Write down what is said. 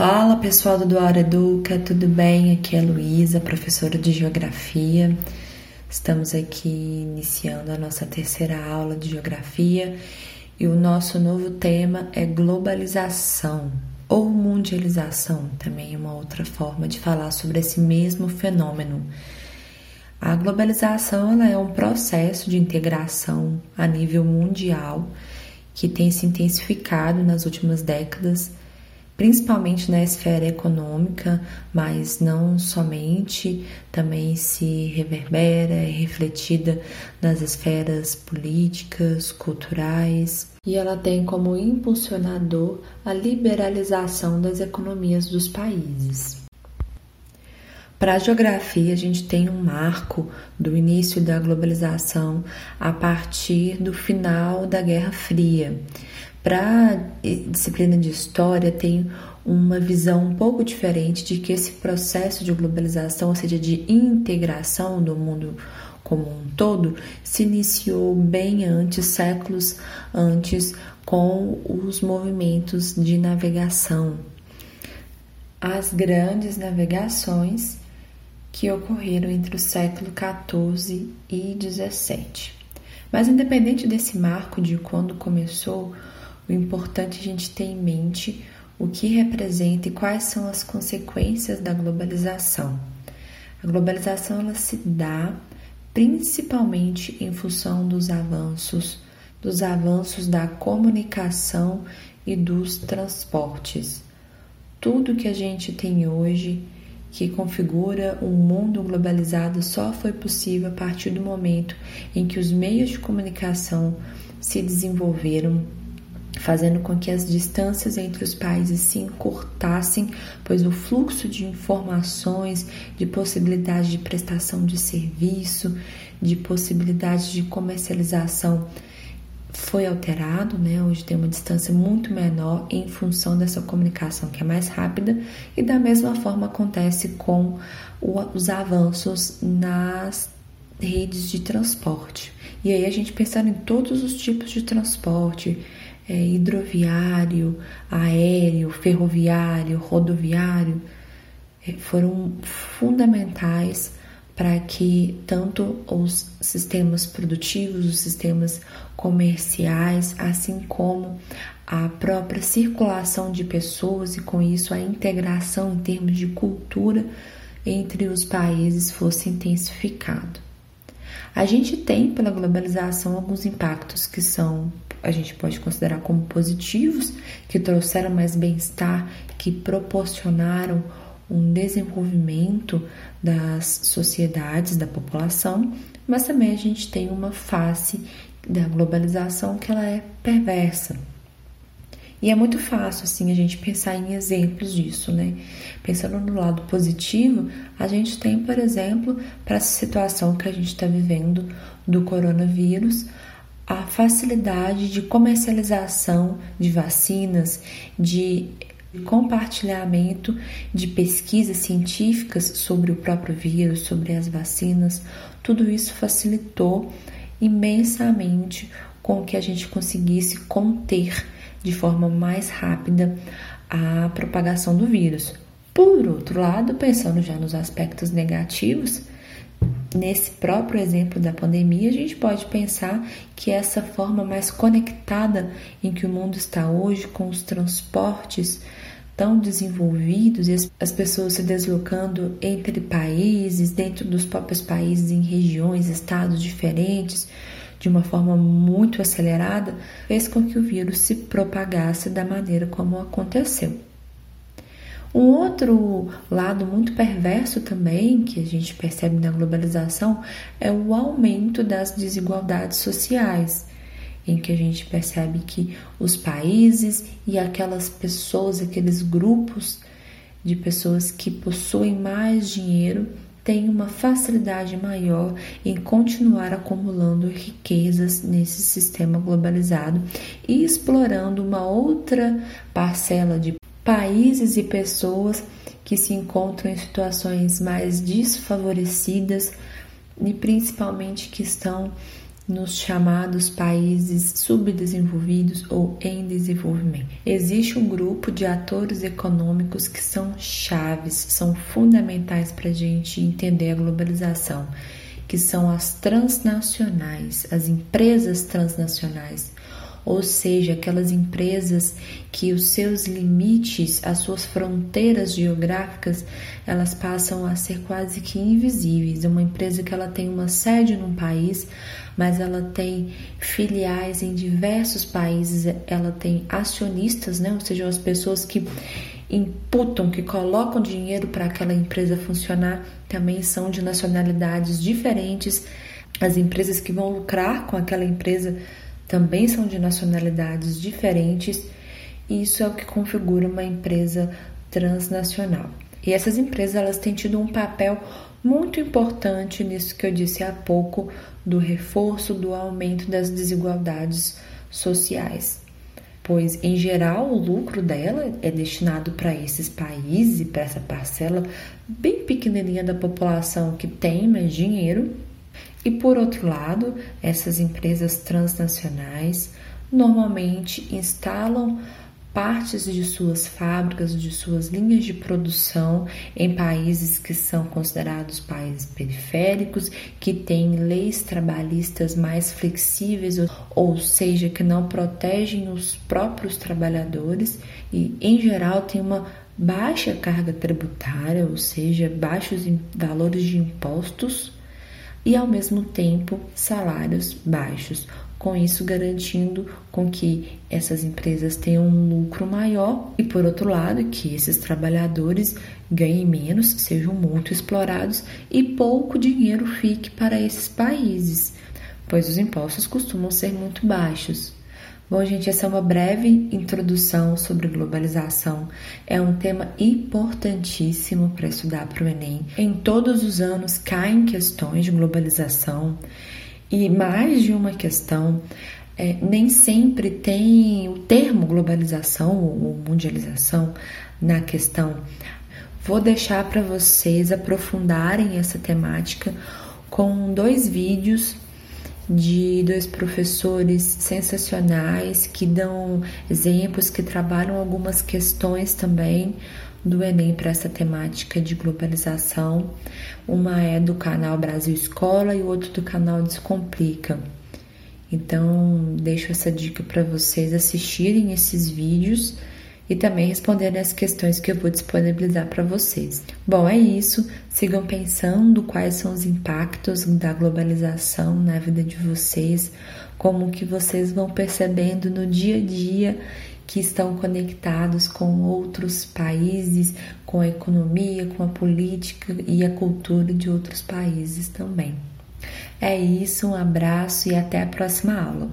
Fala pessoal do Dual Educa, tudo bem? Aqui é Luísa, professora de Geografia. Estamos aqui iniciando a nossa terceira aula de Geografia e o nosso novo tema é globalização ou mundialização, também é uma outra forma de falar sobre esse mesmo fenômeno. A globalização ela é um processo de integração a nível mundial que tem se intensificado nas últimas décadas principalmente na esfera econômica, mas não somente, também se reverbera, é refletida nas esferas políticas, culturais, e ela tem como impulsionador a liberalização das economias dos países. Para a geografia, a gente tem um marco do início da globalização a partir do final da Guerra Fria. Para a disciplina de história, tem uma visão um pouco diferente de que esse processo de globalização, ou seja, de integração do mundo como um todo, se iniciou bem antes, séculos antes, com os movimentos de navegação. As grandes navegações que ocorreram entre o século XIV e XVII. Mas, independente desse marco de quando começou, o importante é a gente ter em mente o que representa e quais são as consequências da globalização. A globalização ela se dá principalmente em função dos avanços, dos avanços da comunicação e dos transportes. Tudo que a gente tem hoje que configura um mundo globalizado só foi possível a partir do momento em que os meios de comunicação se desenvolveram fazendo com que as distâncias entre os países se encurtassem, pois o fluxo de informações, de possibilidade de prestação de serviço, de possibilidade de comercialização foi alterado, né? Hoje tem uma distância muito menor em função dessa comunicação que é mais rápida e da mesma forma acontece com os avanços nas redes de transporte. E aí a gente pensando em todos os tipos de transporte, é, hidroviário, aéreo, ferroviário, rodoviário, é, foram fundamentais para que tanto os sistemas produtivos, os sistemas comerciais, assim como a própria circulação de pessoas e com isso a integração em termos de cultura entre os países fosse intensificado. A gente tem pela globalização alguns impactos que são a gente pode considerar como positivos, que trouxeram mais bem-estar, que proporcionaram um desenvolvimento das sociedades, da população, mas também a gente tem uma face da globalização que ela é perversa. E é muito fácil assim a gente pensar em exemplos disso, né? Pensando no lado positivo, a gente tem, por exemplo, para essa situação que a gente está vivendo do coronavírus, a facilidade de comercialização de vacinas, de compartilhamento de pesquisas científicas sobre o próprio vírus, sobre as vacinas, tudo isso facilitou imensamente com que a gente conseguisse conter de forma mais rápida a propagação do vírus. Por outro lado, pensando já nos aspectos negativos, nesse próprio exemplo da pandemia, a gente pode pensar que essa forma mais conectada em que o mundo está hoje, com os transportes tão desenvolvidos e as pessoas se deslocando entre países, dentro dos próprios países, em regiões, estados diferentes, de uma forma muito acelerada, fez com que o vírus se propagasse da maneira como aconteceu. Um outro lado muito perverso também que a gente percebe na globalização é o aumento das desigualdades sociais, em que a gente percebe que os países e aquelas pessoas, aqueles grupos de pessoas que possuem mais dinheiro têm uma facilidade maior em continuar acumulando riquezas nesse sistema globalizado e explorando uma outra parcela de países e pessoas que se encontram em situações mais desfavorecidas e principalmente que estão nos chamados países subdesenvolvidos ou em desenvolvimento. Existe um grupo de atores econômicos que são chaves, são fundamentais para a gente entender a globalização, que são as transnacionais, as empresas transnacionais ou seja, aquelas empresas que os seus limites, as suas fronteiras geográficas, elas passam a ser quase que invisíveis. É uma empresa que ela tem uma sede num país, mas ela tem filiais em diversos países, ela tem acionistas, né? Ou seja, as pessoas que imputam, que colocam dinheiro para aquela empresa funcionar, também são de nacionalidades diferentes. As empresas que vão lucrar com aquela empresa também são de nacionalidades diferentes, e isso é o que configura uma empresa transnacional. E essas empresas elas têm tido um papel muito importante nisso que eu disse há pouco do reforço do aumento das desigualdades sociais. Pois, em geral, o lucro dela é destinado para esses países, para essa parcela bem pequenininha da população que tem mais dinheiro e por outro lado, essas empresas transnacionais normalmente instalam partes de suas fábricas, de suas linhas de produção em países que são considerados países periféricos, que têm leis trabalhistas mais flexíveis, ou seja, que não protegem os próprios trabalhadores e, em geral, tem uma baixa carga tributária, ou seja, baixos valores de impostos e ao mesmo tempo salários baixos, com isso garantindo com que essas empresas tenham um lucro maior e por outro lado que esses trabalhadores ganhem menos, sejam muito explorados e pouco dinheiro fique para esses países, pois os impostos costumam ser muito baixos. Bom, gente, essa é uma breve introdução sobre globalização. É um tema importantíssimo para estudar para o Enem. Em todos os anos caem questões de globalização e mais de uma questão. É, nem sempre tem o termo globalização ou mundialização na questão. Vou deixar para vocês aprofundarem essa temática com dois vídeos de dois professores sensacionais que dão exemplos, que trabalham algumas questões também do Enem para essa temática de globalização. Uma é do canal Brasil Escola e o outro do canal Descomplica. Então, deixo essa dica para vocês assistirem esses vídeos e também responder as questões que eu vou disponibilizar para vocês. Bom, é isso. Sigam pensando quais são os impactos da globalização na vida de vocês, como que vocês vão percebendo no dia a dia que estão conectados com outros países, com a economia, com a política e a cultura de outros países também. É isso, um abraço e até a próxima aula.